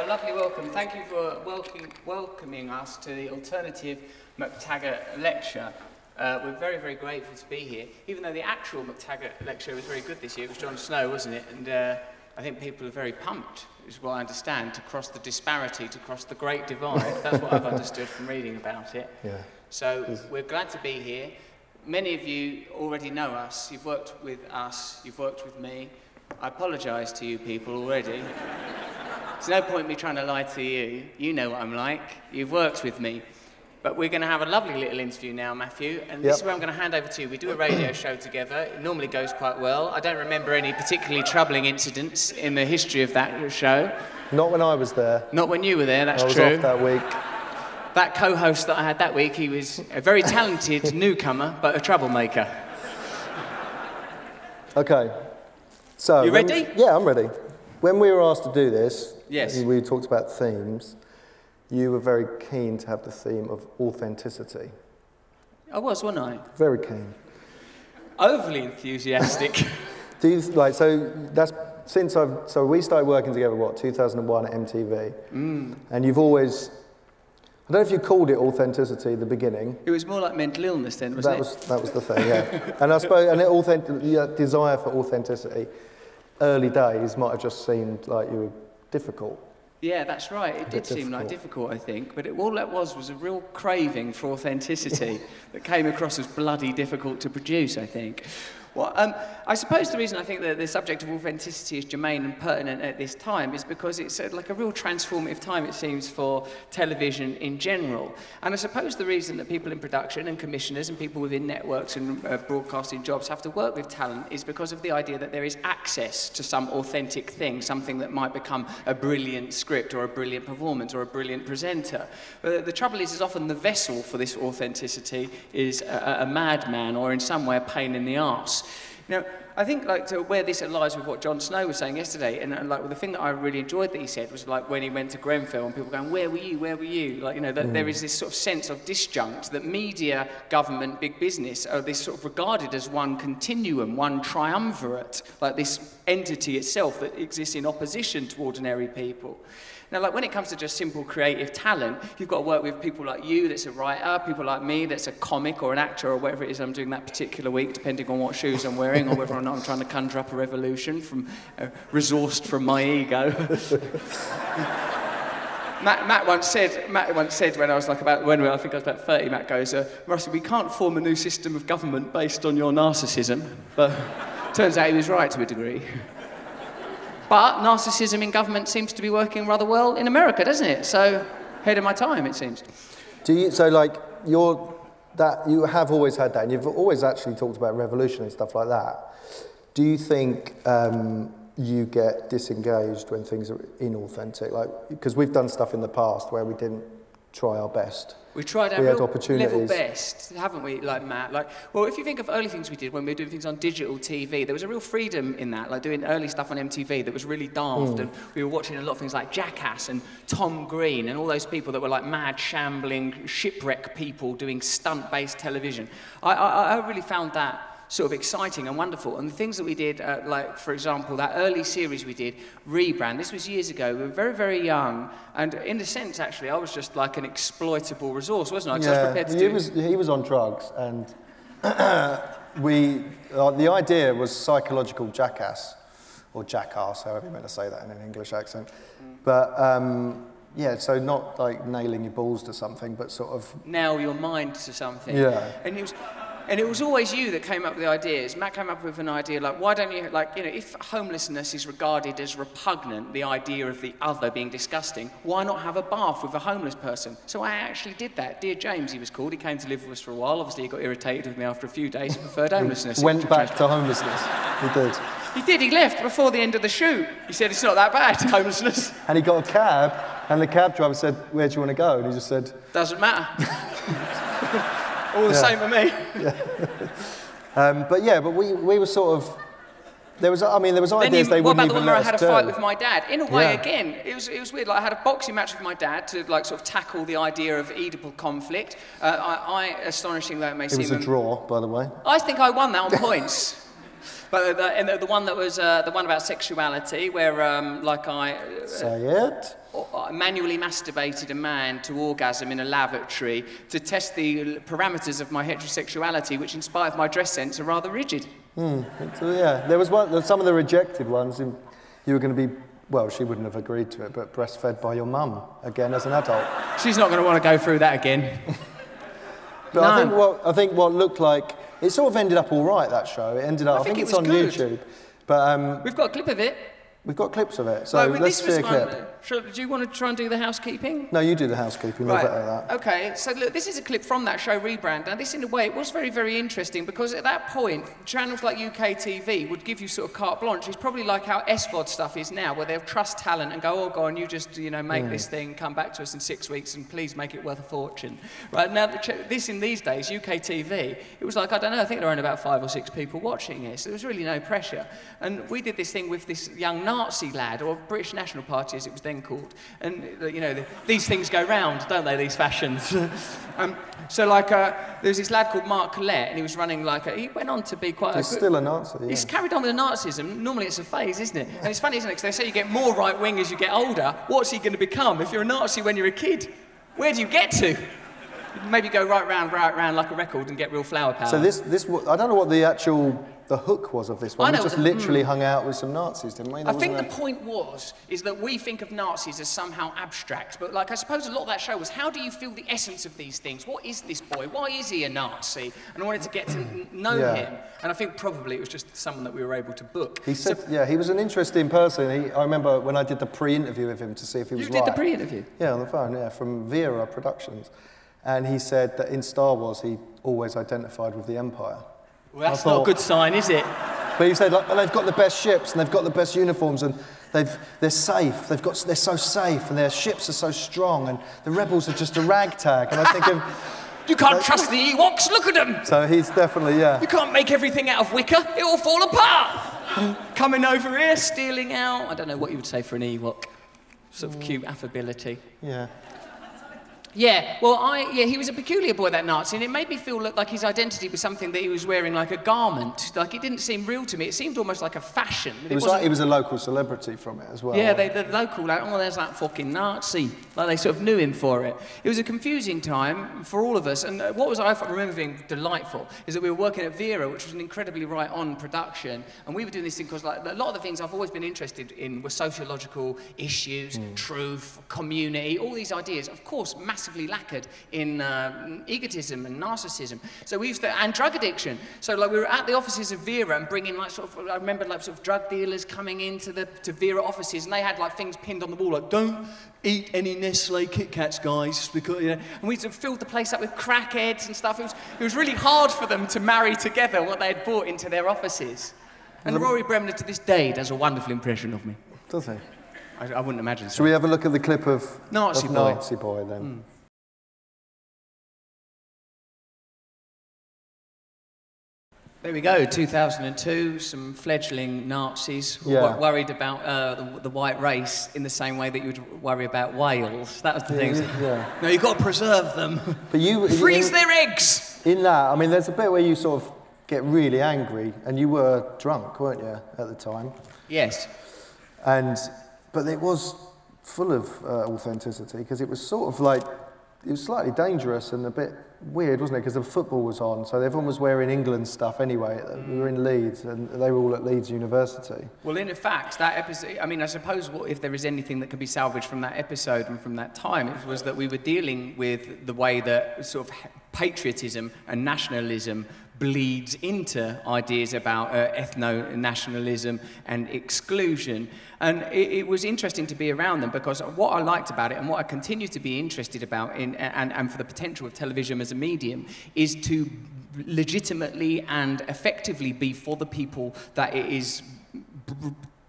what a lovely welcome. Thank you for welcome, welcoming us to the Alternative MacTaggart Lecture. Uh, we're very, very grateful to be here. Even though the actual MacTaggart lecture was very good this year, it was Jon Snow, wasn't it? And uh, I think people are very pumped, is what I understand, to cross the disparity, to cross the great divide. That's what I've understood from reading about it. Yeah. So we're glad to be here. Many of you already know us. You've worked with us, you've worked with me. I apologise to you people already. There's no point me trying to lie to you. You know what I'm like. You've worked with me. But we're going to have a lovely little interview now, Matthew, and this Yep. is where I'm going to hand over to you. We do a radio show together. It normally goes quite well. I don't remember any particularly troubling incidents in the history of that show. Not when I was there. Not when you were there, that's I was true. off that week. That co-host that I had that week, he was a very talented newcomer, but a troublemaker. Okay. So. You ready? yeah, I'm ready. When we were asked to do this, Yes. we talked about themes. You were very keen to have the theme of authenticity. I was, wasn't I? Very keen. Overly enthusiastic. Do you, like so? That's since I've so we started working together. What 2001 at MTV, Mm. and you've always. I don't know if you called it authenticity at the beginning. it was more like mental illness then, wasn't that it? was that was the thing, yeah. and I suppose and it authentic, the uh, desire for authenticity, early days might have just seemed like you were difficult. Yeah, that's right. It did seem like difficult. I think, but it, all that was was a real craving for authenticity that came across as bloody difficult to produce, I think. Well, um, I suppose the reason I think that the subject of authenticity is germane and pertinent at this time is because it's uh, like a real transformative time, it seems, for television in general. And I suppose the reason that people in production and commissioners and people within networks and uh, broadcasting jobs have to work with talent is because of the idea that there is access to some authentic thing, something that might become a brilliant script or a brilliant performance or a brilliant presenter. But the trouble is, is often the vessel for this authenticity is a, a madman or in some way a pain in the arse. Now, I think like to where this aligns with what Jon Snow was saying yesterday, and, and like the thing that I really enjoyed that he said was like when he went to Grenfell and people going, "Where were you? Where were you?" Like you know that there mm. is this sort of sense of disjunct that media, government, big business are this sort of regarded as one continuum, one triumvirate, like this entity itself that exists in opposition to ordinary people. Now, like when it comes to just simple creative talent, you've got to work with people like you, that's a writer, people like me, that's a comic or an actor or whatever it is I'm doing that particular week, depending on what shoes I'm wearing or whether or not I'm trying to conjure up a revolution from uh, resourced from my ego. Matt, Matt once said, Matt once said when I was like about, when I think I was about 30, Matt goes, uh, Russell, we can't form a new system of government based on your narcissism. But turns out he was right to a degree. But narcissism in government seems to be working rather well in America, doesn't it? So, ahead of my time, it seems. Do you so like you're that you have always had that, and you've always actually talked about revolution and stuff like that. Do you think um, you get disengaged when things are inauthentic? Like because we've done stuff in the past where we didn't try our best. We tried our We had opportunities. level best, haven't we, like Matt? Like, well, if you think of early things we did when we were doing things on digital TV, there was a real freedom in that, like doing early stuff on MTV that was really daft. Hmm. And we were watching a lot of things like Jackass and Tom Green and all those people that were like mad, shambling, shipwreck people doing stunt-based television. I, I, I really found that sort of exciting and wonderful. And the things that we did, uh, like, for example, that early series we did, Rebrand, this was years ago. We were very, very young. And in a sense, actually, I was just like an exploitable resource, wasn't I? 'Cause I was prepared to he do... was he was on drugs, and we uh, the idea was psychological jackass or jackass, however you meant to say that in an English accent. But um, yeah, so not like nailing your balls to something, but sort of nail your mind to something. Yeah. And it was, and it was always you that came up with the ideas. Matt came up with an idea like, why don't you, like, you know, if homelessness is regarded as repugnant, the idea of the other being disgusting, why not have a bath with a homeless person? So I actually did that. Dear James, he was called. He came to live with us for a while. Obviously, he got irritated with me after a few days. He preferred homelessness. went back to homelessness. He did, He did. He left before the end of the shoot. He said it's not that bad, homelessness. and he got a cab, and the cab driver said, "Where do you want to go?" And he just said, Doesn't matter. All the same for me. um, "But yeah, but we we were sort of." There was, I mean, there was ideas you, they wouldn't even about the one where I had a us do. fight with my dad? In a way, Yeah. again, it was, it was weird. Like I had a boxing match with my dad to like sort of tackle the idea of Oedipal conflict. Uh, I, I, astonishing though it may It seem, was a draw, by the way. I think I won that on points. But the, and the, the one that was uh, the one about sexuality, where um, like I, uh, Say it. I manually masturbated a man to orgasm in a lavatory to test the parameters of my heterosexuality, which in spite of my dress sense are rather rigid. So, yeah, there was one, some of the rejected ones. You you were going to be, well, she wouldn't have agreed to it, but breastfed by your mum again as an adult. She's not going to want to go through that again. But I No. think what I think what looked like it sort of ended up all right. That show. It ended up. I, think think, it it's on good. YouTube. But um, We've got a clip of it. We've got clips of it. So Right, well, let's this see was a clip. Shall- do you want to try and do the housekeeping? No, you do the housekeeping. You're better at that. Okay, so look, this is a clip from that show Rebrand. Now, this in a way, it was very, very interesting because at that point, channels like UK TV would give you sort of carte blanche. It's probably like how SVOD stuff is now, where they'll trust talent and go, oh, go on, you just, you know, make hmm. this thing, come back to us in six weeks and please make it worth a fortune. Right, now, this in these days, UK TV, it was like, I don't know, I think there were only about five or six people watching it, so there was really no pressure. And we did this thing with this young Nazi lad, or British National Party as it was then called. And, you know, the, these things go round, don't they, these fashions? um, so, like, uh, there was this lad called Mark Collett, and he was running like, a, he went on to be quite He's a still a Nazi. Yeah. He's carried on with the Nazism. Normally it's a phase, isn't it? And it's funny, isn't it? Because they say you get more right wing as you get older. What's he going to become? If you're a Nazi when you're a kid, where do you get to? Maybe go right round, right round like a record and get real flower power. So this, this, I don't know what the actual, the hook was of this one. We just literally hmm. hung out with some Nazis, didn't we? I think the wasn't point was is that we think of Nazis as somehow abstract, but like I suppose a lot of that show was how do you feel the essence of these things? What is this boy? Why is he a Nazi? And I wanted to get to know Yeah. him, and I think probably it was just someone that we were able to book. He said, yeah, he was an interesting person. He, I remember when I did the pre-interview with him to see if he was you did the pre-interview. Yeah, on the phone, yeah, from Vera Productions. And he said that in Star Wars, he always identified with the Empire. Well, that's I not a good sign, is it? But you said, like, well, they've got the best ships and they've got the best uniforms and they've, they're safe. They've got, they're so safe and their ships are so strong and the rebels are just a ragtag. And I think thinking, You can't trust the Ewoks. Look at them. so he's definitely, yeah. You can't make everything out of wicker. It will fall apart. Coming over here, stealing out. I don't know what you would say for an Ewok. Sort of cute affability. Yeah. Yeah, well, I yeah, he was a peculiar boy, that Nazi, and it made me feel like his identity was something that he was wearing like a garment. Like it didn't seem real to me. It seemed almost like a fashion. but It was like he was a local celebrity from it as well. yeah, they, the local, like, oh, there's that fucking Nazi. Like, they sort of knew him for it. It was a confusing time for all of us. And uh, what was I remember being delightful is that we were working at Vera, which was an incredibly right on production. And we were doing this thing because, like, a lot of the things I've always been interested in were sociological issues, truth, community, all these ideas, of course, massively lacquered in uh, egotism and narcissism. So we used to, and drug addiction. So, like, we were at the offices of Vera and bringing, like, sort of, I remember, like, sort of drug dealers coming into the to Vera offices, and they had, like, things pinned on the wall, like, don't eat any Nestle Kit Kats, guys, because, you know, and we filled the place up with crackheads and stuff. It was, it was really hard for them to marry together what they had brought into their offices. And um, Rory Bremner, to this day, does a wonderful impression of me. Does he? I, I wouldn't imagine so. we have a look at the clip of Nazi of boy. Nazi boy then? Hmm. There we go, 2002, some fledgling Nazis who Yeah. were worried about uh, the, the white race in the same way that you would worry about whales. That was the thing. yeah. No, you've got to preserve them. But you Freeze in, their eggs! in that, I mean, there's a bit where you sort of get really angry, and you were drunk, weren't you, at the time? Yes. And but it was full of uh, authenticity because it was sort of like it was slightly dangerous and a bit weird, wasn't it? Because the football was on, so everyone was wearing England stuff anyway. We were in Leeds, and they were all at Leeds University. Well, in fact, that episode, I mean, I suppose what, if there is anything that could be salvaged from that episode and from that time, it was that we were dealing with the way that sort of patriotism and nationalism bleeds into ideas about uh, ethno-nationalism and exclusion. And it, it was interesting to be around them because what I liked about it and what I continue to be interested about in, and, and for the potential of television as a medium is to legitimately and effectively be for the people that it is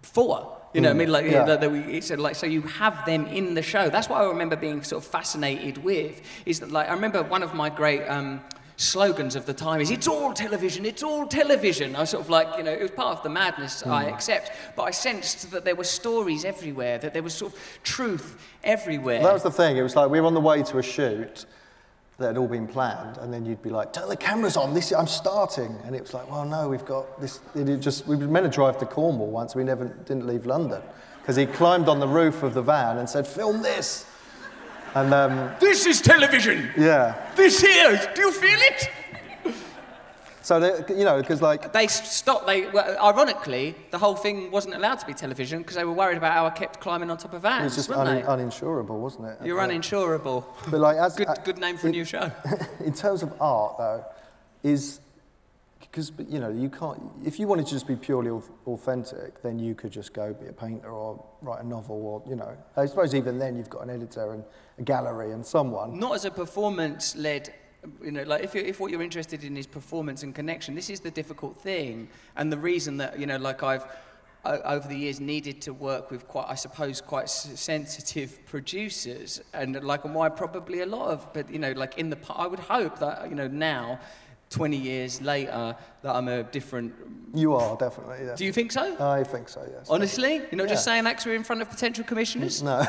for. You know, what I mean, like, yeah. that, that we, it's like, so you have them in the show. That's what I remember being sort of fascinated with. Is that, like, I remember one of my great um, slogans of the time is, "It's all television. It's all television." I was sort of like, you know, it was part of the madness. I mm. accept, but I sensed that there were stories everywhere, that there was sort of truth everywhere. That was the thing. It was like we were on the way to a shoot. that had all been planned, and then you'd be like, "Turn the cameras on! This I'm starting," and it was like, "Well, no, we've got this." It just we were meant to drive to Cornwall once. We never didn't leave London because he climbed on the roof of the van and said, "Film this." And um, This is television. yeah, This here. Do you feel it? so they, you know, because like They stopped. They well, ironically, the whole thing wasn't allowed to be television because they were worried about how I kept climbing on top of it was just un- they? uninsurable, wasn't it? You're Uh, uninsurable. But like, as Good, uh, good name for a new show. in terms of art, though, is because you know you can't. If you wanted to just be purely authentic, then you could just go be a painter or write a novel, or you know. I suppose even then you've got an editor and a gallery and someone. Not as a performance-led. You know, like if, if what you're interested in is performance and connection, this is the difficult thing, and the reason that you know, like I've over the years needed to work with quite, I suppose, quite sensitive producers, and like and why probably a lot of, but you know, like in the, I would hope that you know now, 20 years later, that I'm a different. You are definitely. Yeah. Do you think so? I think so. Yes. Honestly, you're not just Yeah. saying that 'cause we're in front of potential commissioners. No.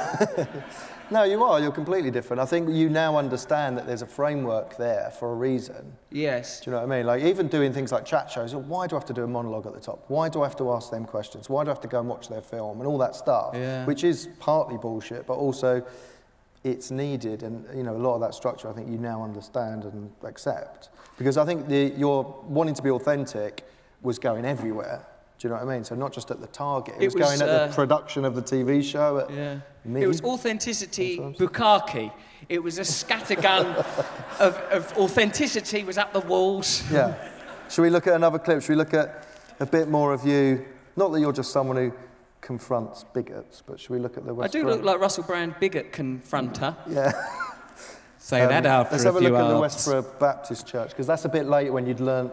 no, you are. You're completely different. I think you now understand that there's a framework there for a reason. Yes. Do you know what I mean? Like even doing things like chat shows, why do I have to do a monologue at the top? Why do I have to ask them questions? Why do I have to go and watch their film and all that stuff? Yeah. Which is partly bullshit, but also it's needed. And you know, a lot of that structure, I think you now understand and accept. Because I think the, your wanting to be authentic was going everywhere. Do you know what I mean? So not just at the target, it, It was, was, going at uh, the production of the TV show. At Yeah. me. It was authenticity Sometimes. bukkake. It was a scattergun of, of authenticity was at the walls. Yeah. Should we look at another clip? Should we look at a bit more of you? Not that you're just someone who confronts bigots, but should we look at the I do Brom- look like Russell Brand bigot confronter. Yeah. Say Um, that Let's have a look at the hours. Westboro Baptist Church, because that's a bit late when you'd learn.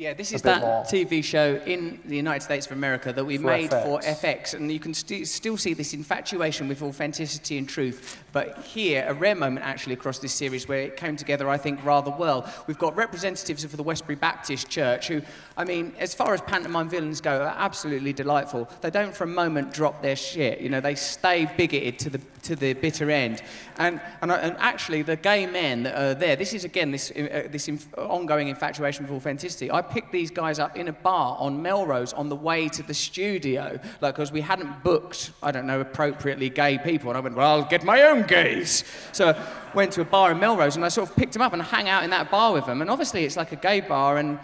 Yeah, this is that more. TV show in the United States of America that we For made FX. for FX, and you can sti still see this infatuation with authenticity and truth. But here, a rare moment actually across this series where it came together, I think, rather well. We've got representatives of the Westboro Baptist Church who, I mean, as far as pantomime villains go, are absolutely delightful. They don't for a moment drop their shit. You know, they stay bigoted to the to the bitter end. And and, and actually, the gay men that are there. This is again this uh, this inf- ongoing infatuation with authenticity. I picked these guys up in a bar on Melrose on the way to the studio, like because we hadn't booked, I don't know, appropriately gay people. And I went, well, I'll get my own gays. So I went to a bar in Melrose and I sort of picked them up and hung out in that bar with them. And obviously, it's like a gay bar and.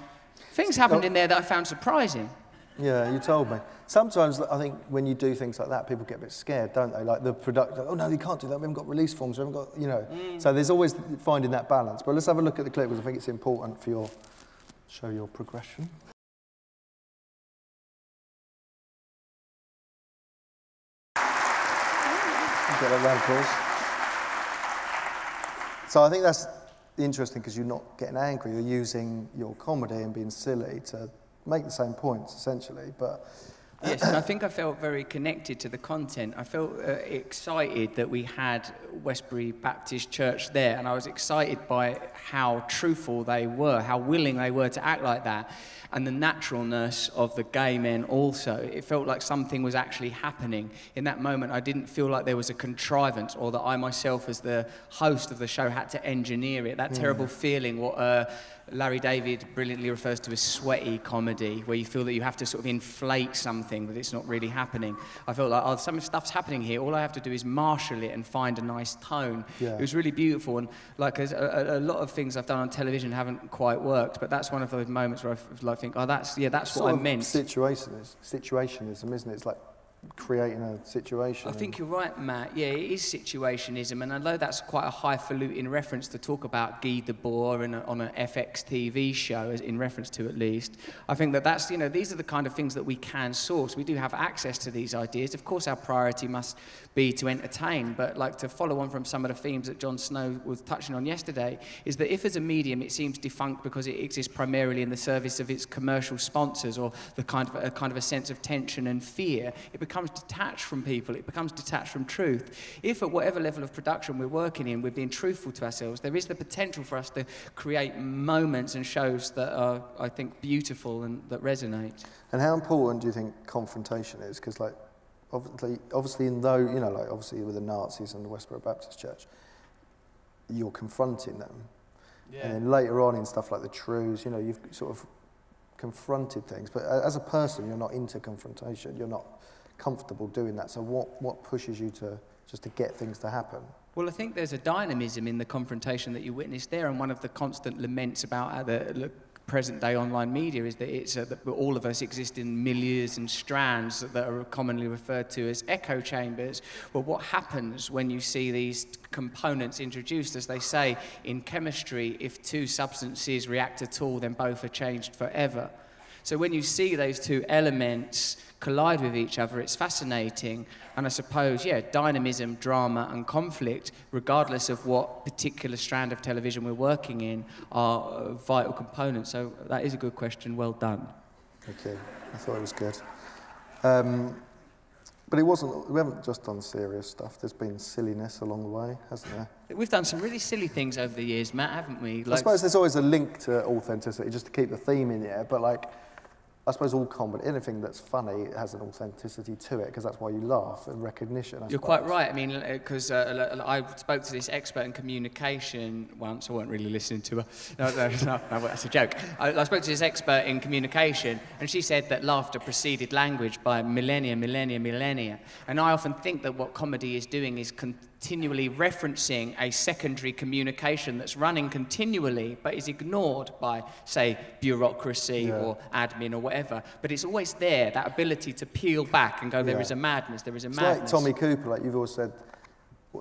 Things happened in there that I found surprising. Yeah, you told me. Sometimes I think when you do things like that, people get a bit scared, don't they? Like the product, oh no, you can't do that. We haven't got release forms. We haven't got, you know. Mm. So there's always finding that balance. But let's have a look at the clip because I think it's important for your show your progression. Get a round of applause. So I think that's interesting because you're not getting angry. You're using your comedy and being silly to make the same points, essentially. But Yes, I think I felt very connected to the content. I felt uh, excited that we had Westboro Baptist Church there, and I was excited by how truthful they were, how willing they were to act like that, and the naturalness of the gay men also. It felt like something was actually happening. In that moment, I didn't feel like there was a contrivance or that I myself, as the host of the show, had to engineer it. That terrible feeling, what uh, Larry David brilliantly refers to as sweaty comedy, where you feel that you have to sort of inflate something, that it's not really happening. I felt like, oh, some stuff's happening here. All I have to do is marshal it and find a nice tone. Yeah. It was really beautiful. And like a, a, lot of things I've done on television haven't quite worked, but that's one of those moments where I like think, oh, that's yeah, that's what I meant. Situationism, situationism, isn't it? It's like creating a situation. I think you're right, Matt. Yeah, it is situationism, and although that's quite a highfalutin reference to talk about Guy Debord in uh, a, on an FX TV show, as in reference to at least, I think that that's you know these are the kind of things that we can source. We do have access to these ideas. Of course, our priority must be to entertain, but like to follow on from some of the themes that Jon Snow was touching on yesterday, is that if as a medium it seems defunct because it exists primarily in the service of its commercial sponsors or the kind of a kind of a sense of tension and fear, it becomes detached from people. It becomes detached from truth. If at whatever level of production we're working in, we're being truthful to ourselves, there is the potential for us to create moments and shows that are, I think, beautiful and that resonate. And how important do you think confrontation is? Because, like, obviously, obviously, in though you know, like, obviously, with the Nazis and the Westboro Baptist Church, you're confronting them. Yeah. And then later on in stuff like the Trews, you know, you've sort of confronted things. But as a person, you're not into confrontation. You're not comfortable doing that. So what, what pushes you to just to get things to happen? Well, I think there's a dynamism in the confrontation that you witnessed there, and one of the constant laments about the present day online media is that, it's, uh, that all of us exist in milieus and strands that are commonly referred to as echo chambers. Well, what happens when you see these components introduced? As they say in chemistry, if two substances react at all, then both are changed forever. So when you see those two elements collide with each other, it's fascinating. And I suppose, yeah, dynamism, drama, and conflict, regardless of what particular strand of television we're working in, are vital components. So that is a good question. Well done. Okay, I thought it was good. Um, but it wasn't, we haven't just done serious stuff. There's been silliness along the way, hasn't there? We've done some really silly things over the years, Matt, haven't we? Like I suppose there's always a link to authenticity, just to keep the theme in there. But like, I suppose all comedy, anything that's funny has an authenticity to it because that's why you laugh and recognition. I You're quite right. I mean, because uh, uh I spoke to this expert in communication once. I wasn't really listening to her. No, no, no, no that's a joke. I, I, spoke to this expert in communication, and she said that laughter preceded language by millennia, millennia, millennia. And I often think that what comedy is doing is con- continually referencing a secondary communication that's running continually but is ignored by, say, bureaucracy yeah. or admin or whatever. But it's always there, that ability to peel back and go, there yeah. is a madness, there is a it's madness. like Tommy Cooper, like you've always said,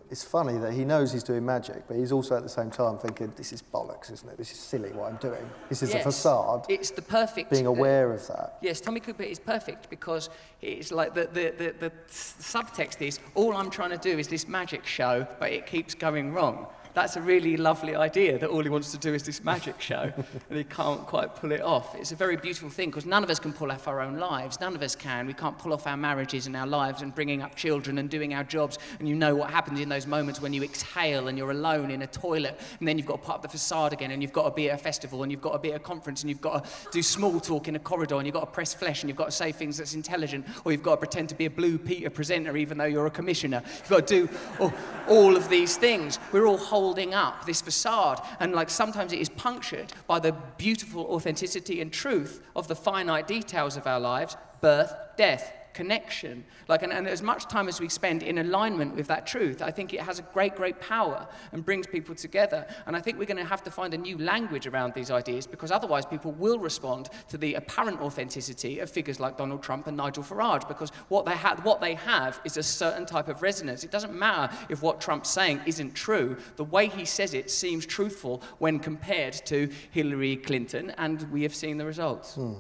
it's funny that he knows he's doing magic, but he's also at the same time thinking, this is bollocks, isn't it? This is silly what I'm doing. This is yes, a facade. It's the perfect. Being aware uh, of that. Yes, Tommy Cooper is perfect because it's like the, the, the, the subtext is all I'm trying to do is this magic show, but it keeps going wrong that's a really lovely idea that all he wants to do is this magic show and he can't quite pull it off. It's a very beautiful thing because none of us can pull off our own lives. None of us can. We can't pull off our marriages and our lives and bringing up children and doing our jobs. And you know what happens in those moments when you exhale and you're alone in a toilet and then you've got to put up the facade again and you've got to be at a festival and you've got to be at a conference and you've got to do small talk in a corridor and you've got to press flesh and you've got to say things that's intelligent or you've got to pretend to be a Blue Peter presenter even though you're a commissioner. You've got to do all, all of these things. We're all holding up this facade, and like sometimes it is punctured by the beautiful authenticity and truth of the finite details of our lives birth, death, connection. Like, and, and, as much time as we spend in alignment with that truth, I think it has a great, great power and brings people together. And I think we're going to have to find a new language around these ideas because otherwise people will respond to the apparent authenticity of figures like Donald Trump and Nigel Farage because what they, ha- what they have is a certain type of resonance. It doesn't matter if what Trump's saying isn't true. The way he says it seems truthful when compared to Hillary Clinton, and we have seen the results. Hmm.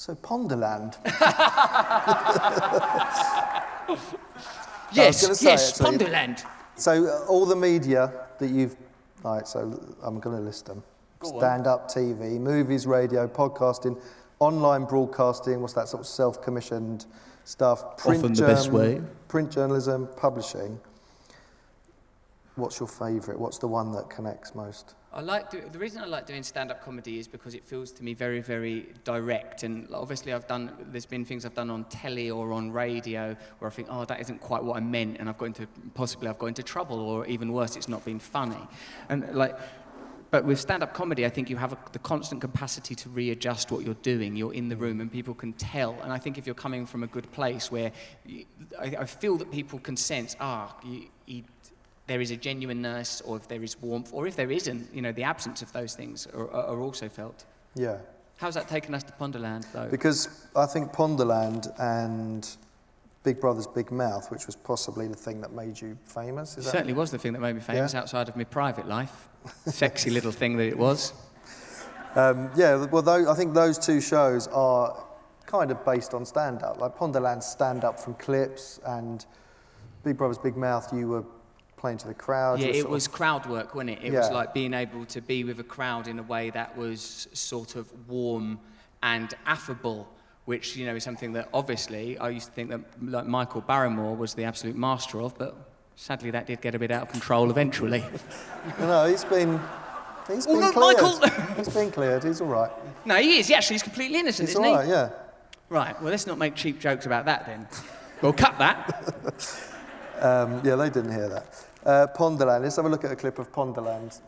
So Ponderland. yes, yes, actually, Ponderland. So uh, all the media that you've, all right, so I'm going to list them. Stand-up TV, movies, radio, podcasting, online broadcasting, what's that sort of self-commissioned stuff? Print Often the best way. Print journalism, publishing. What's your favourite? What's the one that connects most? I like do, the reason I like doing stand-up comedy is because it feels to me very, very direct. And obviously, I've done there's been things I've done on telly or on radio where I think, oh, that isn't quite what I meant, and I've got into possibly I've got into trouble, or even worse, it's not been funny. And like, but with stand-up comedy, I think you have a, the constant capacity to readjust what you're doing. You're in the room, and people can tell. And I think if you're coming from a good place where you, I, I, feel that people can sense, ah, you, you there is a genuineness or if there is warmth or if there isn't, you know, the absence of those things are, are also felt. Yeah. How's that taken us to Ponderland, though? Because I think Ponderland and Big Brother's Big Mouth, which was possibly the thing that made you famous. Is it certainly was the thing that made me famous yeah? outside of my private life. Sexy little thing that it was. Um, yeah, well, I think those two shows are kind of based on stand up. Like Ponderland's stand up from clips, and Big Brother's Big Mouth, you were playing to the crowd? Yeah, it was of... crowd work, wasn't it? It yeah. was like being able to be with a crowd in a way that was sort of warm and affable, which, you know, is something that obviously I used to think that like Michael Barrymore was the absolute master of, but sadly that did get a bit out of control eventually. no, he's been... He's been cleared. Michael! he's been cleared, he's all right. No, he is. He actually is completely innocent, he's isn't all right, he? yeah. Right, well, let's not make cheap jokes about that then. We'll cut that. um, yeah, they didn't hear that. Uh, Ponderland. Let's have a look at a clip of Ponderland.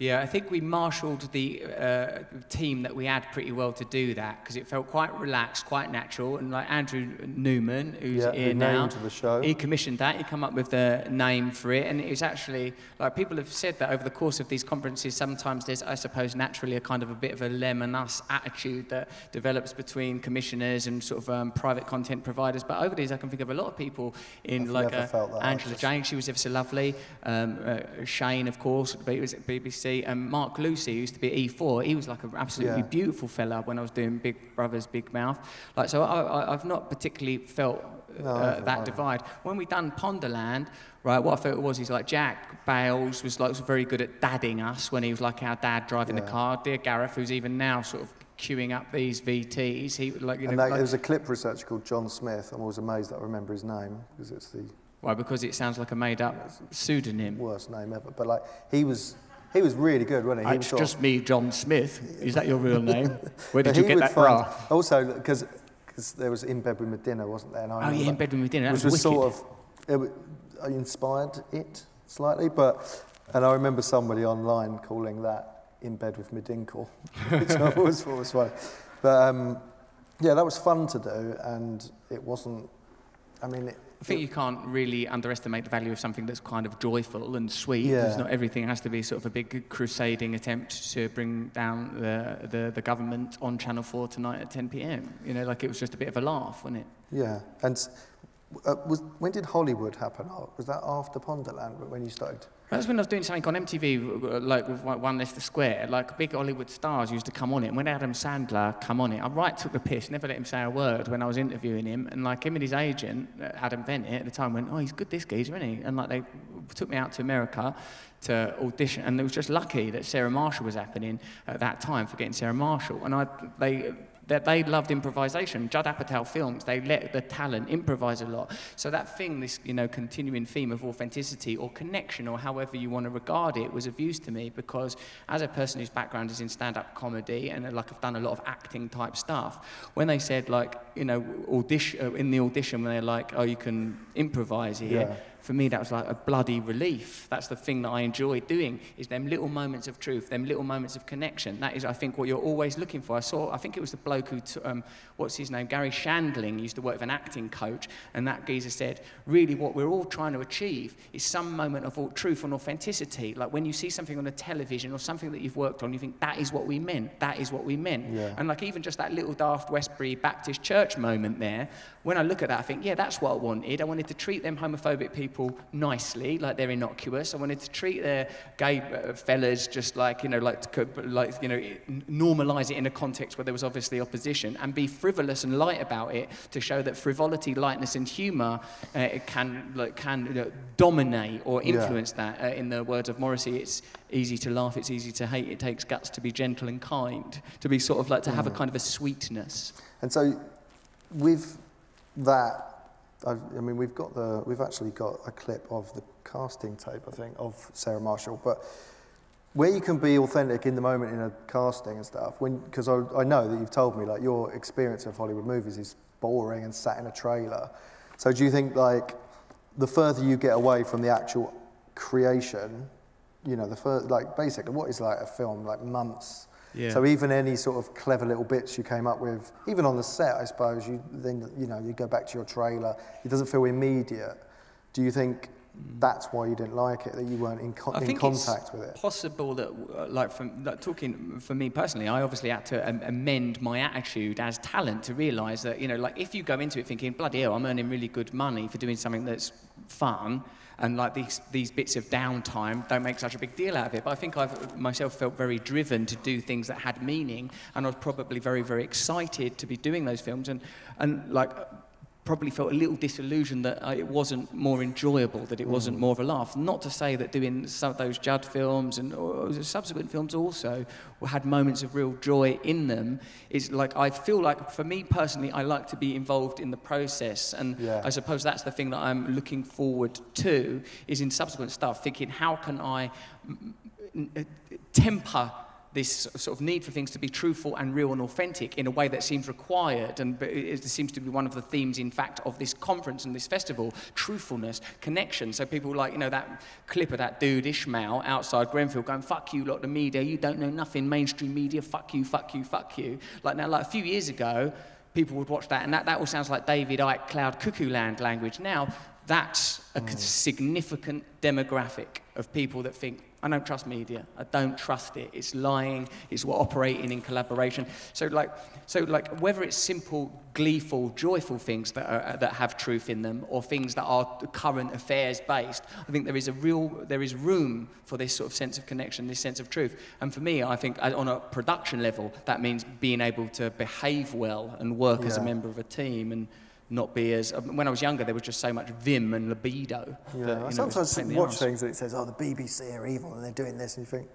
Yeah, I think we marshalled the uh, team that we had pretty well to do that because it felt quite relaxed, quite natural. And like Andrew Newman, who's Yeah, here now, the show. he commissioned that. He come up with the name for it, and it was actually like people have said that over the course of these conferences, sometimes there's, I suppose, naturally a kind of a bit of a lemon us attitude that develops between commissioners and sort of um, private content providers. But over these, I can think of a lot of people in I've like uh, that. Angela just- Jain, she was ever so lovely. Um, uh, Shane, of course, at BBC. And Mark Lucy, who used to be E4, he was like an absolutely Yeah. beautiful fella when I was doing Big Brother's Big Mouth. Like, so I, I, I've not particularly felt No, uh, that have divide. When we done Ponderland, right, what I felt it was he's like Jack Bales was like was very good at dadding us when he was like our dad driving the car. Dear Gareth, who's even now sort of queuing up these VTs, he like you And know that, like, there's a clip researcher called John Smith. I'm always amazed that I remember his name because it's the why because it sounds like a made up pseudonym. worst name ever. But like he was, he was really good, wasn't he? he was It's of- just me, John Smith. Is that your real name? Where did you get that find- from? Also, because there was in bed with Medinner, wasn't there? And I Oh yeah, in Bed with dinner. That which was, was sort of it, I inspired it slightly, but and I remember somebody online calling that in bed with Medinkle, which I always thought was funny. But um, yeah, that was fun to do, and it wasn't. I mean, it, I think you can't really underestimate the value of something that's kind of joyful and sweet. Yeah. Because not everything has to be sort of a big crusading attempt to bring down the, the, the government on Channel 4 tonight at 10 p.m. You know, like it was just a bit of a laugh, wasn't it? yeah, and uh, was when did Hollywood happen? Oh, Was that after Ponderland when you started? That's when I was doing something on MTV, like with One One Leicester Square. Like big Hollywood stars used to come on it. And when Adam Sandler come on it, I right took the piss, never let him say a word when I was interviewing him. And like him and his agent, uh, Adam Bennett, at the time went, "Oh, he's good, this geezer, isn't he?" And like they took me out to America to audition, and it was just lucky that Sarah Marshall was happening at that time Forgetting Sarah Marshall. And I, they that they loved improvisation. Judd Apatow films, they let the talent improvise a lot. So that thing, this you know continuing theme of authenticity or connection or however you want to regard it, was of use to me because as a person whose background is in stand-up comedy and like I've done a lot of acting type stuff, when they said like you know audition in the audition when they're like oh you can improvise here. Yeah. For me, that was like a bloody relief. That's the thing that I enjoy doing, is them little moments of truth, them little moments of connection. That is, I think, what you're always looking for. I saw, I think it was the bloke who, t- um, what's his name, Garry Shandling, used to work with an acting coach, and that geezer said, really what we're all trying to achieve is some moment of truth and authenticity. Like when you see something on the television or something that you've worked on, you think, that is what we meant, that is what we meant. Yeah. And like even just that little daft Westboro Baptist Church moment there, when I look at that, I think, yeah, that's what I wanted. I wanted to treat them homophobic people nicely, like they're innocuous. I wanted to treat their gay uh, fellas just like, you know, like, to, like, you know, normalize it in a context where there was obviously opposition and be frivolous and light about it to show that frivolity, lightness, and humor uh, it can, like, can you know, dominate or Yeah. influence that. Uh, in the words of Morrissey, it's easy to laugh, it's easy to hate, it takes guts to be gentle and kind, to be sort of like, to have a kind of a sweetness. And so, with that, i I mean, we've got the, we've actually got a clip of the casting tape, I think, of Sarah Marshall. But where you can be authentic in the moment in a casting and stuff, when because I, I know that you've told me like your experience of Hollywood movies is boring and sat in a trailer. So do you think like the further you get away from the actual creation, you know, the fur like basically what is like a film like months. Yeah. So even any sort of clever little bits you came up with, even on the set, I suppose you then you know you go back to your trailer. It doesn't feel immediate. Do you think that's why you didn't like it? That you weren't in, I in contact with it? possible that, uh, like, from like, talking for me personally, I obviously had to um, amend my attitude as talent to realise that, you know, like, if you go into it thinking, bloody hell, I'm earning really good money for doing something that's fun, and like these these bits of downtime don't make such a big deal out of it. But I think I've myself felt very driven to do things that had meaning, and I was probably very very excited to be doing those films, and and like probably felt a little disillusioned that uh, it wasn't more enjoyable, that it wasn't more of a laugh. Not to say that doing some of those Judd films and subsequent films also had moments of real joy in them. Is like I feel like for me personally, I like to be involved in the process, and Yeah. I suppose that's the thing that I'm looking forward to. Is in subsequent stuff, thinking how can I mm, mm, uh, temper this sort of need for things to be truthful and real and authentic in a way that seems required. And it seems to be one of the themes, in fact, of this conference and this festival truthfulness, connection. So people like, you know, that clip of that dude Ishmael outside Grenfell going, fuck you, lot, the media, you don't know nothing, mainstream media, fuck you, fuck you, fuck you. Like now, like a few years ago, people would watch that, and that, that all sounds like David Icke Cloud Cuckoo Land language. Now, that's a mm. significant demographic of people that think, I don't trust media. I don't trust it. It's lying. It's operating in collaboration. So, like, so like, whether it's simple, gleeful, joyful things that, are, that have truth in them, or things that are current affairs based, I think there is a real, there is room for this sort of sense of connection, this sense of truth. And for me, I think on a production level, that means being able to behave well and work yeah. as a member of a team and not be as. Um, when I was younger, there was just so much vim and libido. Yeah, that, I sometimes watch things and it says, "Oh, the BBC are evil and they're doing this," and you think.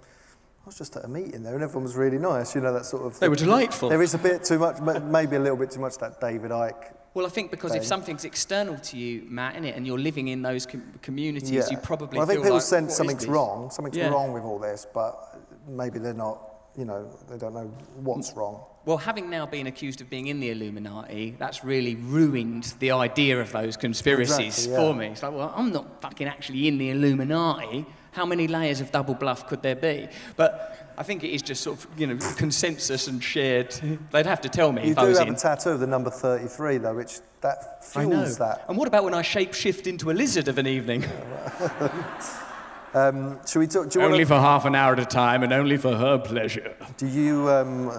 I was just at a meeting there and everyone was really nice, you know, that sort of. They were delightful. There is a bit too much, maybe a little bit too much that David Icke. Well, I think because thing. if something's external to you, Matt, in it, and you're living in those com- communities, yeah. you probably. Well, I think people like, sense something's wrong, something's yeah. wrong with all this, but maybe they're not, you know, they don't know what's wrong well, having now been accused of being in the Illuminati, that's really ruined the idea of those conspiracies exactly, yeah. for me. It's like, well, I'm not fucking actually in the Illuminati. How many layers of double bluff could there be? But I think it is just sort of, you know, consensus and shared. They'd have to tell me. You if do I was have in. a tattoo of the number 33, though, which that fuels that. And what about when I shapeshift into a lizard of an evening? um, should we talk? only wanna... for half an hour at a time, and only for her pleasure. Do you? Um,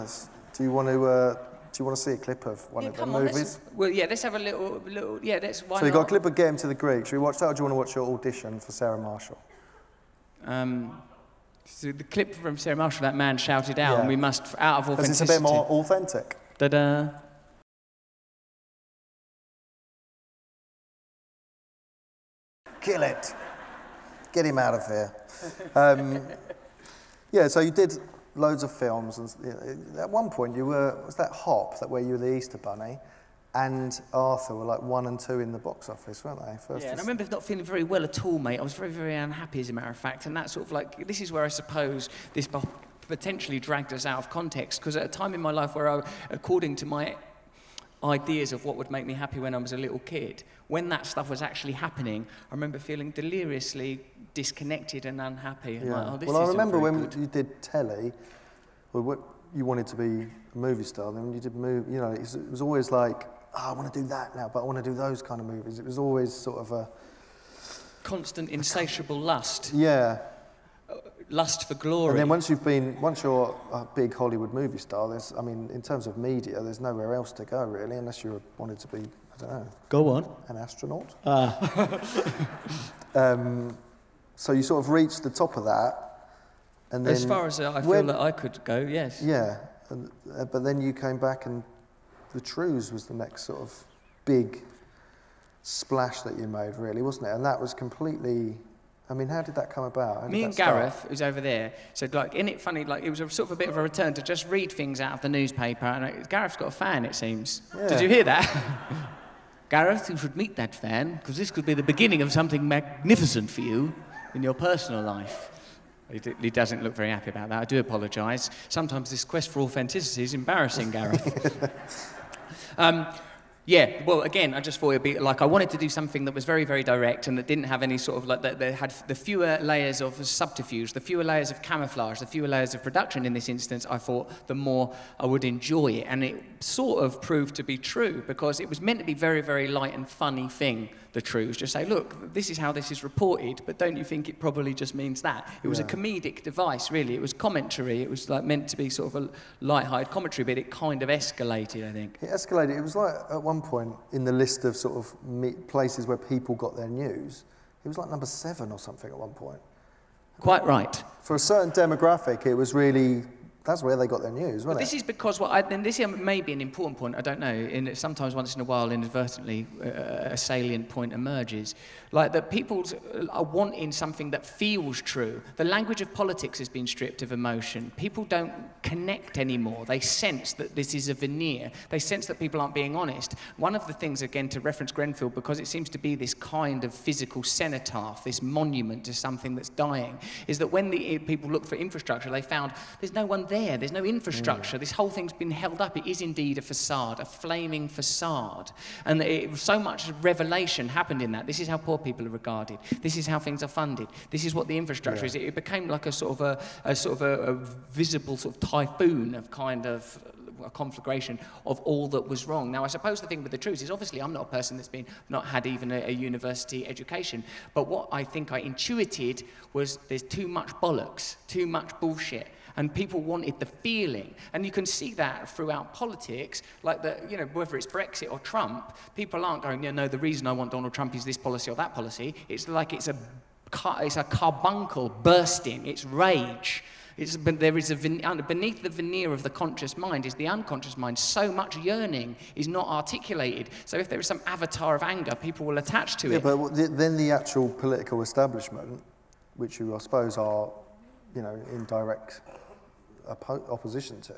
do you want to? Uh, do you want to see a clip of one yeah, of the on, movies? well, yeah, let's have a little, little yeah, that's why So you got a clip of Get Him to the Greek. Should we watch that, or do you want to watch your audition for Sarah Marshall? Um, so the clip from Sarah Marshall, that man shouted out, yeah. and we must, out of authenticity. Because it's a bit more authentic. Da-da. Kill it. Get him out of here. Um, yeah, so you did loads of films. And you know, at one point, you were was that Hop that where you were the Easter Bunny, and Arthur were like one and two in the box office, weren't they? First yeah, and I remember not feeling very well at all, mate. I was very, very unhappy, as a matter of fact. And that sort of like this is where I suppose this potentially dragged us out of context because at a time in my life where I, according to my ideas of what would make me happy when I was a little kid, when that stuff was actually happening, I remember feeling deliriously disconnected and unhappy. Yeah. Like, oh, well, I remember when good. you did telly, well, you wanted to be a movie star, then you did move, you know, it was always like, oh, I want to do that now, but I want to do those kind of movies. It was always sort of a constant, insatiable lust. Yeah. Lust for glory. And then once you've been, once you're a big Hollywood movie star, there's, I mean, in terms of media, there's nowhere else to go really, unless you wanted to be, I don't know. Go on. An astronaut. Ah. um, so you sort of reached the top of that, and then as far as I feel when, that I could go, yes. Yeah, and, uh, but then you came back, and the Trews was the next sort of big splash that you made, really, wasn't it? And that was completely I mean, how did that come about? Me and Gareth, who's over there, said, like, in it funny, like, it was a, sort of a bit of a return to just read things out of the newspaper. And Gareth's got a fan, it seems. Yeah. Did you hear that? Gareth, you should meet that fan, because this could be the beginning of something magnificent for you in your personal life. He, he doesn't look very happy about that. I do apologise. Sometimes this quest for authenticity is embarrassing, Gareth. um, yeah, well, again, I just thought it'd be like I wanted to do something that was very, very direct and that didn't have any sort of like that, that had the fewer layers of subterfuge, the fewer layers of camouflage, the fewer layers of production in this instance. I thought the more I would enjoy it, and it sort of proved to be true because it was meant to be very, very light and funny thing the truths. Just say, look, this is how this is reported, but don't you think it probably just means that? It was yeah. a comedic device, really. It was commentary. It was like meant to be sort of a light-hearted commentary, but it kind of escalated, I think. It escalated. It was like at one point in the list of sort of places where people got their news, it was like number seven or something at one point. Quite right. For a certain demographic, it was really that's where they got their news, wasn't But it? this is because what I, and this may be an important point. I don't know. In, sometimes once in a while, inadvertently, uh, a salient point emerges, like that people are wanting something that feels true. The language of politics has been stripped of emotion. People don't connect anymore. They sense that this is a veneer. They sense that people aren't being honest. One of the things, again, to reference Grenfell, because it seems to be this kind of physical cenotaph, this monument to something that's dying, is that when the people looked for infrastructure, they found there's no one there. There's no infrastructure. Mm. This whole thing's been held up. It is indeed a facade, a flaming facade. And it, so much revelation happened in that. This is how poor people are regarded. This is how things are funded. This is what the infrastructure yeah. is. It, it, became like a sort of a, a sort of a, a visible sort of typhoon of kind of a conflagration of all that was wrong. Now, I suppose the thing with the truth is obviously I'm not a person that's been not had even a, a, university education, but what I think I intuited was there's too much bollocks, too much bullshit and people wanted the feeling. And you can see that throughout politics, like the, you know, whether it's Brexit or Trump, people aren't going, you know, the reason I want Donald Trump is this policy or that policy. It's like it's a, it's a carbuncle bursting, it's rage. It's, but there is a beneath the veneer of the conscious mind is the unconscious mind. So much yearning is not articulated. So if there is some avatar of anger, people will attach to yeah, it. Yeah, but then the actual political establishment, which you I suppose are, you know, in direct opposition to,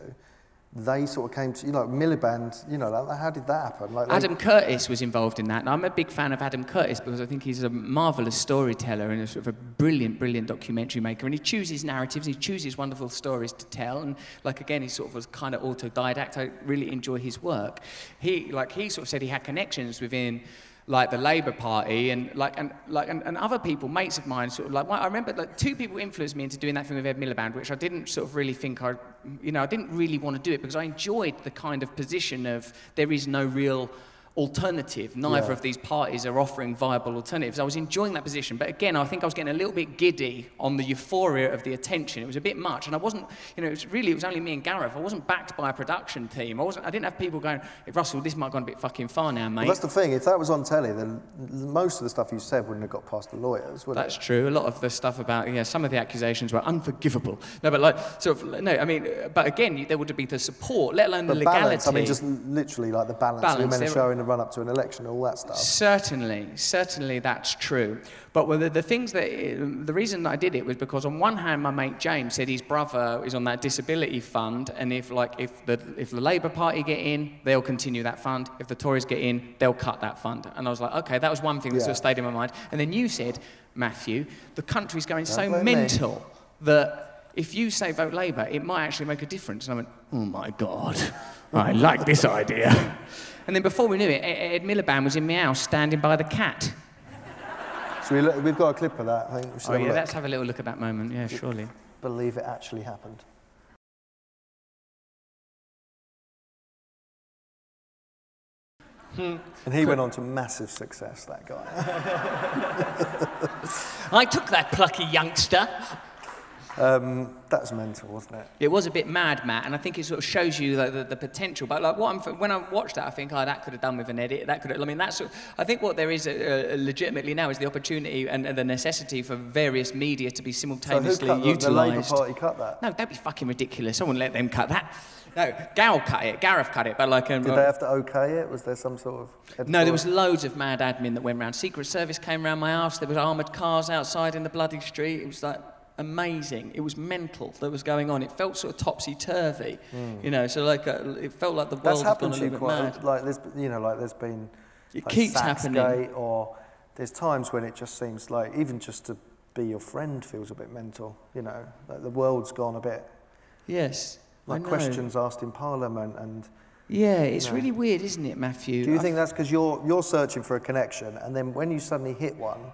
they sort of came to, you know, Miliband, you know, how did that happen? Like Adam Curtis was involved in that, and I'm a big fan of Adam Curtis because I think he's a marvellous storyteller and a sort of a brilliant, brilliant documentary maker, and he chooses narratives, he chooses wonderful stories to tell, and like again, he sort of was kind of autodidact. I really enjoy his work. He, like, he sort of said he had connections within like the Labour Party and like and like and, and other people, mates of mine, sort of like well, I remember like two people influenced me into doing that thing with Ed Miliband, which I didn't sort of really think I, you know, I didn't really want to do it because I enjoyed the kind of position of there is no real alternative. Neither yeah. of these parties are offering viable alternatives. I was enjoying that position, but again, I think I was getting a little bit giddy on the euphoria of the attention. It was a bit much, and I wasn't, you know, it was really, it was only me and Gareth. I wasn't backed by a production team. I wasn't, I didn't have people going, hey, Russell, this might have gone a bit fucking far now, mate. Well, that's the thing. If that was on telly, then most of the stuff you said wouldn't have got past the lawyers, would that's it? true. A lot of the stuff about, yeah, some of the accusations were unforgivable. No, but like, sort of, no, I mean, but again, there would be the support, let alone but the legality. Balance, I mean, just literally like the balance, balance you're meant to show in the run up to an election all that stuff. Certainly, certainly that's true. But the, the things that, the reason I did it was because on one hand, my mate James said his brother is on that disability fund, and if like if the if the Labour Party get in, they'll continue that fund. If the Tories get in, they'll cut that fund. And I was like, okay, that was one thing that yeah. sort of stayed in my mind. And then you said, Matthew, the country's going Don't so mental me. that if you say vote Labour, it might actually make a difference. And I went, oh my God, I like this idea. And then before we knew it, Ed Miliband was in my house standing by the cat. So we look, we've got a clip of that. I think we oh, yeah, let's have a little look at that moment. Yeah, surely. Believe it actually happened. Hmm. And he went on to massive success, that guy. I took that plucky youngster um, that's mental, wasn't it? It was a bit mad, Matt, and I think it sort of shows you the, the, the potential. But like, what I'm, when I watched that, I think, oh, that could have done with an edit. That could have, I mean, that's. I think what there is uh, uh, legitimately now is the opportunity and, and, the necessity for various media to be simultaneously so utilised. The Labour Party cut that. No, that'd be fucking ridiculous. I wouldn't let them cut that. No, Gal cut it. Gareth cut it, but like. Um, Did they have to okay it? Was there some sort of? Editorial? No, there was loads of mad admin that went around. Secret Service came around my house. There was armoured cars outside in the bloody street. It was like amazing. It was mental that was going on. It felt sort of topsy turvy, mm. you know. So like uh, it felt like the world That's a little bit quite. Like there's, you know, like there's been. It like keeps happening. Or there's times when it just seems like even just to be your friend feels a bit mental. You know, like the world's gone a bit. Yes. Like questions asked in Parliament and. Yeah, it's you know. really weird, isn't it, Matthew? Do you i think that's because you're you're searching for a connection, and then when you suddenly hit one,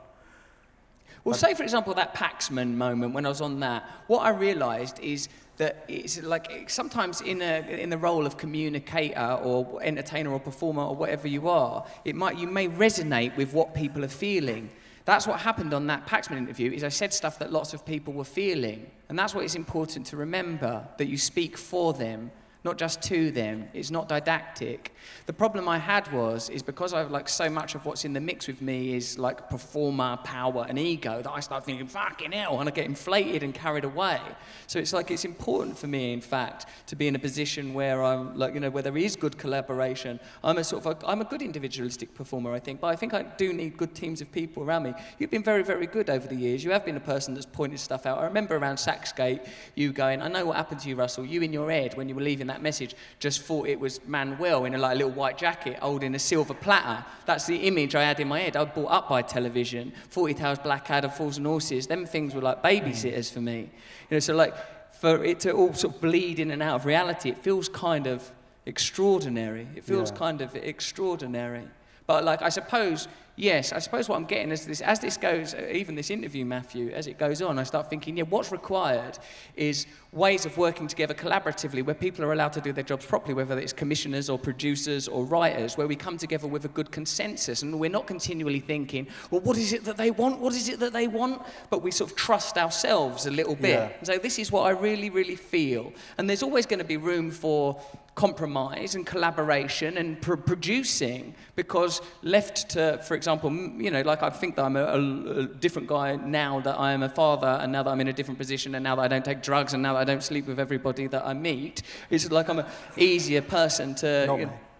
well, say, for example, that Paxman moment when I was on that, what I realised is that it's like sometimes in, a, in the role of communicator or entertainer or performer or whatever you are, it might, you may resonate with what people are feeling. That's what happened on that Paxman interview is I said stuff that lots of people were feeling. And that's what it's important to remember, that you speak for them not just to them. It's not didactic. The problem I had was, is because I've like so much of what's in the mix with me is like performer, power, and ego that I start thinking, fucking hell, and I get inflated and carried away. So it's like it's important for me, in fact, to be in a position where I'm like, you know, where there is good collaboration. I'm a sort of, a, I'm a good individualistic performer, I think, but I think I do need good teams of people around me. You've been very, very good over the years. You have been a person that's pointed stuff out. I remember around Sachsgate, you going, I know what happened to you, Russell. You in your head, when you were leaving that message, just thought it was Manuel in a like, little white jacket holding a silver platter. That's the image I had in my head. I was brought up by television. Fawlty Towers, Blackadder, Fools and Horses. Them things were like babysitters for me. You know, so like for it to all sort of bleed in and out of reality, it feels kind of extraordinary. It feels Yeah. kind of extraordinary. But like I suppose, yes, I suppose what I'm getting is this as this goes, uh, even this interview, Matthew, as it goes on, I start thinking, yeah, what's required is ways of working together collaboratively where people are allowed to do their jobs properly, whether it's commissioners or producers or writers, where we come together with a good consensus and we're not continually thinking, well, what is it that they want? What is it that they want? But we sort of trust ourselves a little bit. Yeah. And so this is what I really, really feel. And there's always going to be room for compromise and collaboration and pr- producing because left to, for example, you know, like I think that I'm a, a- a different guy now that I am a father and now that I'm in a different position and now that I don't take drugs and now that I don't sleep with everybody that I meet. It's like I'm an easier person to...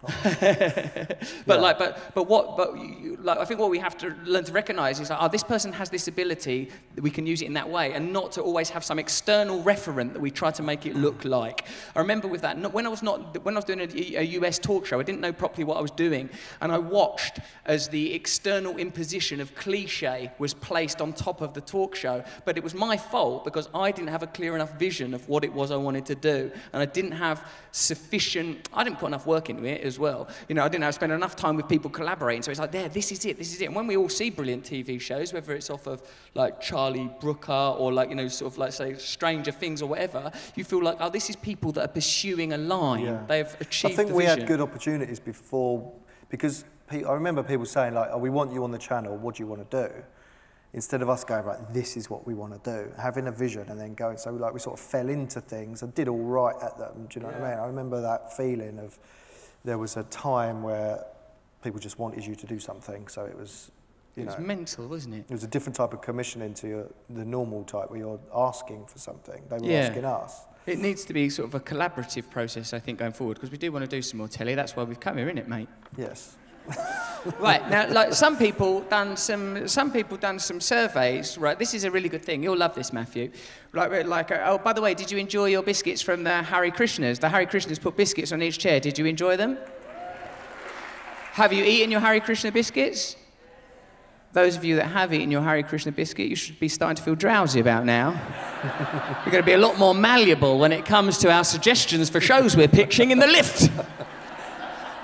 Not you me. know, Not but Yeah. like, but but what? But you, like, I think what we have to learn to recognise is like, oh, this person has this ability. that We can use it in that way, and not to always have some external referent that we try to make it look like. I remember with that, not, when I was not when I was doing a, a US talk show, I didn't know properly what I was doing, and I watched as the external imposition of cliche was placed on top of the talk show. But it was my fault because I didn't have a clear enough vision of what it was I wanted to do, and I didn't have sufficient. I didn't put enough work into it as well. You know, I didn't have spend enough time with people collaborating. So it's like, there, this is it, this is it. And when we all see brilliant TV shows, whether it's off of like Charlie Brooker or like you know, sort of like say Stranger Things or whatever, you feel like, oh, this is people that are pursuing a line. Yeah. They've achieved I think we vision. had good opportunities before because I remember people saying like, "Oh, we want you on the channel. What do you want to do?" Instead of us going right, this is what we want to do, having a vision and then going. So like we sort of fell into things and did all right at them. Do you know what I mean? I remember that feeling of there was a time where people just wanted you to do something. So it was, you It was know, mental, wasn't it? it was a different type of commissioning to your, the normal type where you're asking for something. They were Yeah. asking us. It needs to be sort of a collaborative process, I think, going forward, because we do want to do some more telly. That's why we've come here, isn't it, mate? Yes. Right now, like some people done some, some people done some surveys. Right, this is a really good thing. You'll love this, Matthew. Like, like, uh, oh, by the way, did you enjoy your biscuits from the Hare Krishnas? The Hare Krishnas put biscuits on each chair. Did you enjoy them? Have you eaten your Hare Krishna biscuits? Those of you that have eaten your Hare Krishna biscuit, you should be starting to feel drowsy about now. You're going to be a lot more malleable when it comes to our suggestions for shows we're pitching in the lift.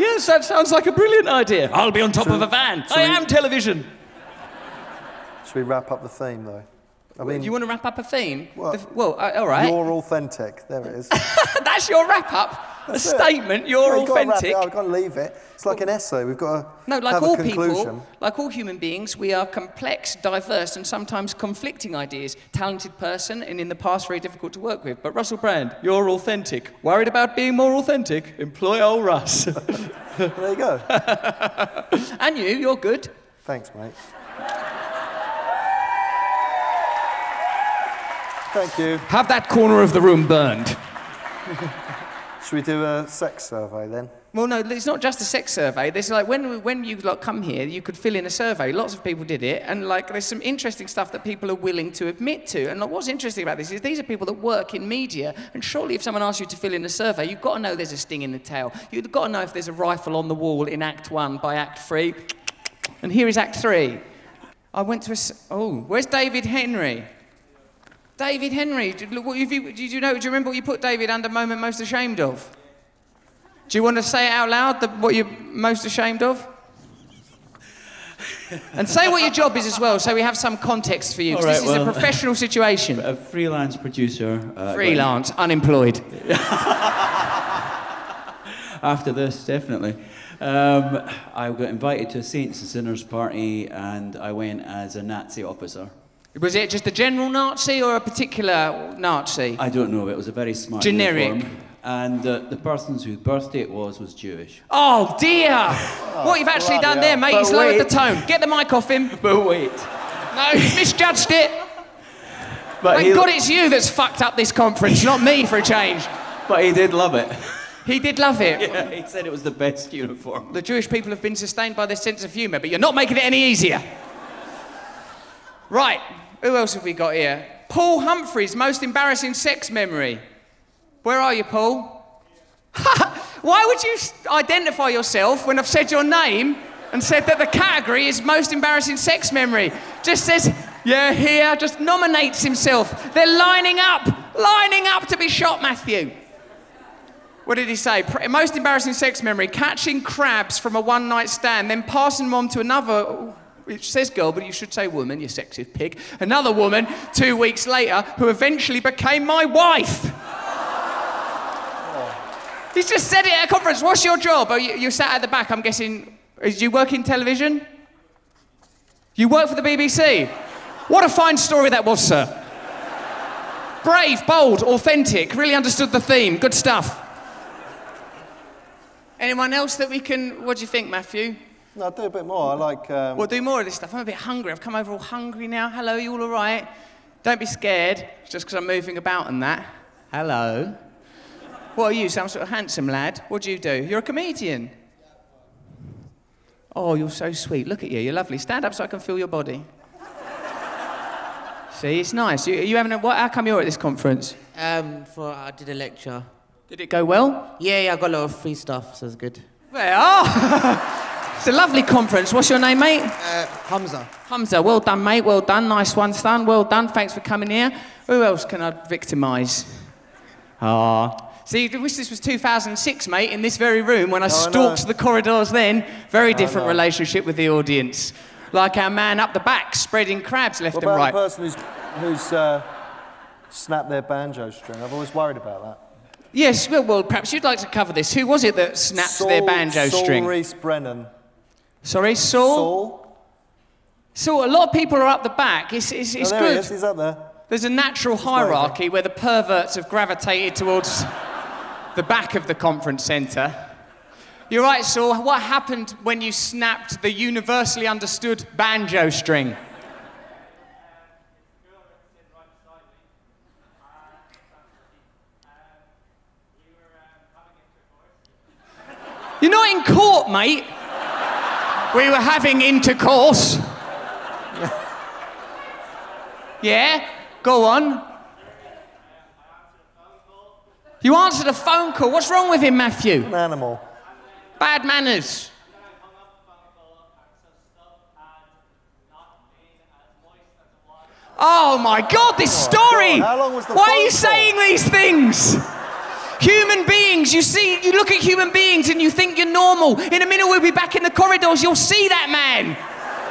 Yes, that sounds like a brilliant idea. I'll be on top Shall- of a van. shall I we- am television. Should we wrap up the theme though? I Do you want to wrap up a theme? Well, The- well uh, all right. You're authentic. There it is. That's your wrap up. A it. statement. You're Yeah, you've gotta wrap authentic. it up, I've got to leave it. It's like an essay. We've got to No, like have all a conclusion. people, like all human beings, we are complex, diverse, and sometimes conflicting ideas. Talented person, and in the past very difficult to work with. But Russell Brand, you're authentic. Worried about being more authentic? Employ old Russ. There you go. and you, you're good. Thanks, mate. Thank you. Have that corner of the room burned. Should we do a sex survey then? Well, no, it's not just a sex survey. There's like when when you like come here, you could fill in a survey. Lots of people did it, and like there's some interesting stuff that people are willing to admit to. And like, what's interesting about this is these are people that work in media, and surely if someone asks you to fill in a survey, you've got to know there's a sting in the tail. You've got to know if there's a rifle on the wall in Act One by Act Three, and here is Act Three. I went to a. oh, where's David Henry? David Henry, did, what you, did you know? Do you remember what you put David under moment most ashamed of? Do you want to say it out loud, the, what you're most ashamed of? and say what your job is as well, so we have some context for you. All this right, is a professional situation. A freelance producer. Uh, Freelance, unemployed. After this, definitely. Um, I got invited to a Saints and Sinners party, and I went as a Nazi officer. Was it just a general Nazi or a particular Nazi? I don't know, it was a very smart Generic. uniform. and uh, the person whose birthday it was was Jewish. Oh dear! what you've actually bloody done there, mate, But is lowered the tone. Get the mic off him. But wait. No, you've misjudged it. But Thank God it's you that's fucked up this conference, not me for a change. but he did love it. He did love it. Yeah, he said it was the best uniform. The Jewish people have been sustained by this sense of humour, but you're not making it any easier. Right, who else have we got here? Paul Humphreys, most embarrassing sex memory. Where are you, Paul? Why would you identify yourself when I've said your name and said that the category is most embarrassing sex memory? Just says, yeah, here, just nominates himself. They're lining up, lining up to be shot, Matthew. What did he say? Most embarrassing sex memory catching crabs from a one night stand, then passing them on to another, which says girl, but you should say woman, you sexist pig. Another woman two weeks later who eventually became my wife. Oh. He's just said it at a conference. What's your job? Oh, you, you sat at the back, I'm guessing. Is you work in television? You work for the BBC? What a fine story that was, sir. Brave, bold, authentic, really understood the theme. Good stuff. Anyone else that we can. What do you think, Matthew? No, I'll do a bit more. I like. Um, We'll do more of this stuff. I'm a bit hungry. I've come over all hungry now. Hello, you all all right? Don't be scared, it's just because I'm moving about and that. Hello. What are you, some sort of handsome lad? What do you do? You're a comedian. Oh, you're so sweet. Look at you. You're lovely. Stand up so I can feel your body. See, it's nice. You, you having a, what, how come you're at this conference? Um, for I did a lecture. Did it go well? Yeah, yeah, I got a lot of free stuff, so it's good. There are. It's a lovely conference. What's your name, mate? Uh, Hamza. Hamza, well done, mate. Well done. Nice one, son. Well done. Thanks for coming here. Who else can I victimise? Ah. See, I wish this was 2006, mate, in this very room when I I stalked know. the corridors then. Very different know. relationship with the audience. Like our man up the back, spreading crabs left what and about right. the person who's, who's uh, snapped their banjo string? I've always worried about that. Yes, well, well, perhaps you'd like to cover this. Who was it that snapped Saul, their banjo Saul string? Reese Brennan. Sorry, Saul? Saul. So a lot of people are up the back. It's, it's, oh, it's oh, there good. he is. He's up there. There's a natural hierarchy where the perverts have gravitated towards the back of the conference centre. You're right, Saul. What happened when you snapped the universally understood banjo string? You're not in court, mate. We were having intercourse. Yeah? Go on. You answered a phone call. What's wrong with him, Matthew? An animal. Bad manners. Oh my God, this oh story! God, how long was the Why are you call? saying these things? Human beings, you see, you look at human beings and you think you're normal. In a minute, we'll be back in the corridors, you'll see that man.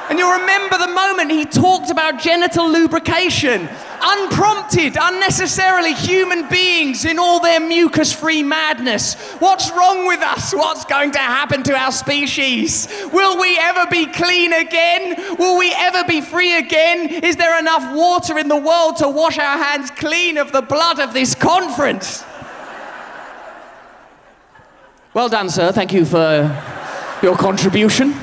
And you'll remember the moment he talked about genital lubrication. Unprompted, unnecessarily, human beings in all their mucus free madness. What's wrong with us? What's going to happen to our species? Will we ever be clean again? Will we ever be free again? Is there enough water in the world to wash our hands clean of the blood of this conference? Well done, sir. Thank you for your contribution.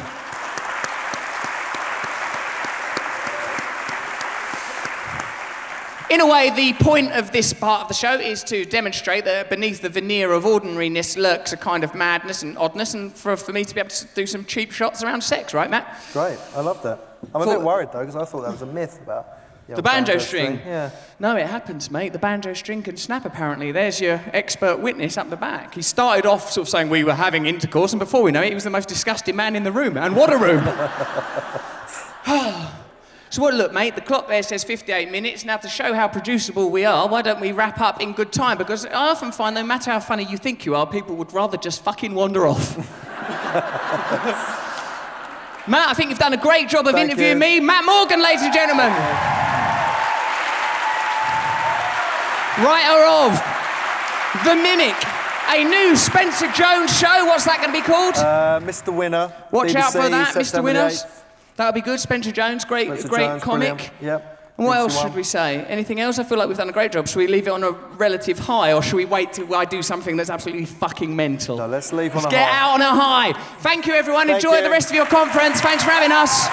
In a way, the point of this part of the show is to demonstrate that beneath the veneer of ordinariness lurks a kind of madness and oddness, and for, for me to be able to do some cheap shots around sex, right, Matt? Great. I love that. I'm a bit worried though because I thought that was a myth about The old banjo string. Yeah. No, it happens, mate. The banjo string can snap, apparently. There's your expert witness up the back. He started off sort of saying we were having intercourse, and before we know it, he was the most disgusting man in the room. And what a room! so, what, look, mate, the clock there says 58 minutes. Now, to show how producible we are, why don't we wrap up in good time? Because I often find no matter how funny you think you are, people would rather just fucking wander off. Matt, I think you've done a great job of Thank interviewing you. me. Matt Morgan, ladies and gentlemen. Writer of The Mimic, a new Spencer Jones show. What's that going to be called? Uh, Mr. Winner. Watch out for that, Mr. Winners. That'll be good. Spencer Jones, great, great Jones, comic. brilliant. Yep. And what else should we say? Anything else? I feel like we've done a great job. Should we leave it on a relative high, or should we wait till I do something that's absolutely fucking mental? No, let's leave on Let's a get out on a high. Thank you, everyone. Thank Enjoy you. the rest of your conference. Thanks for having us.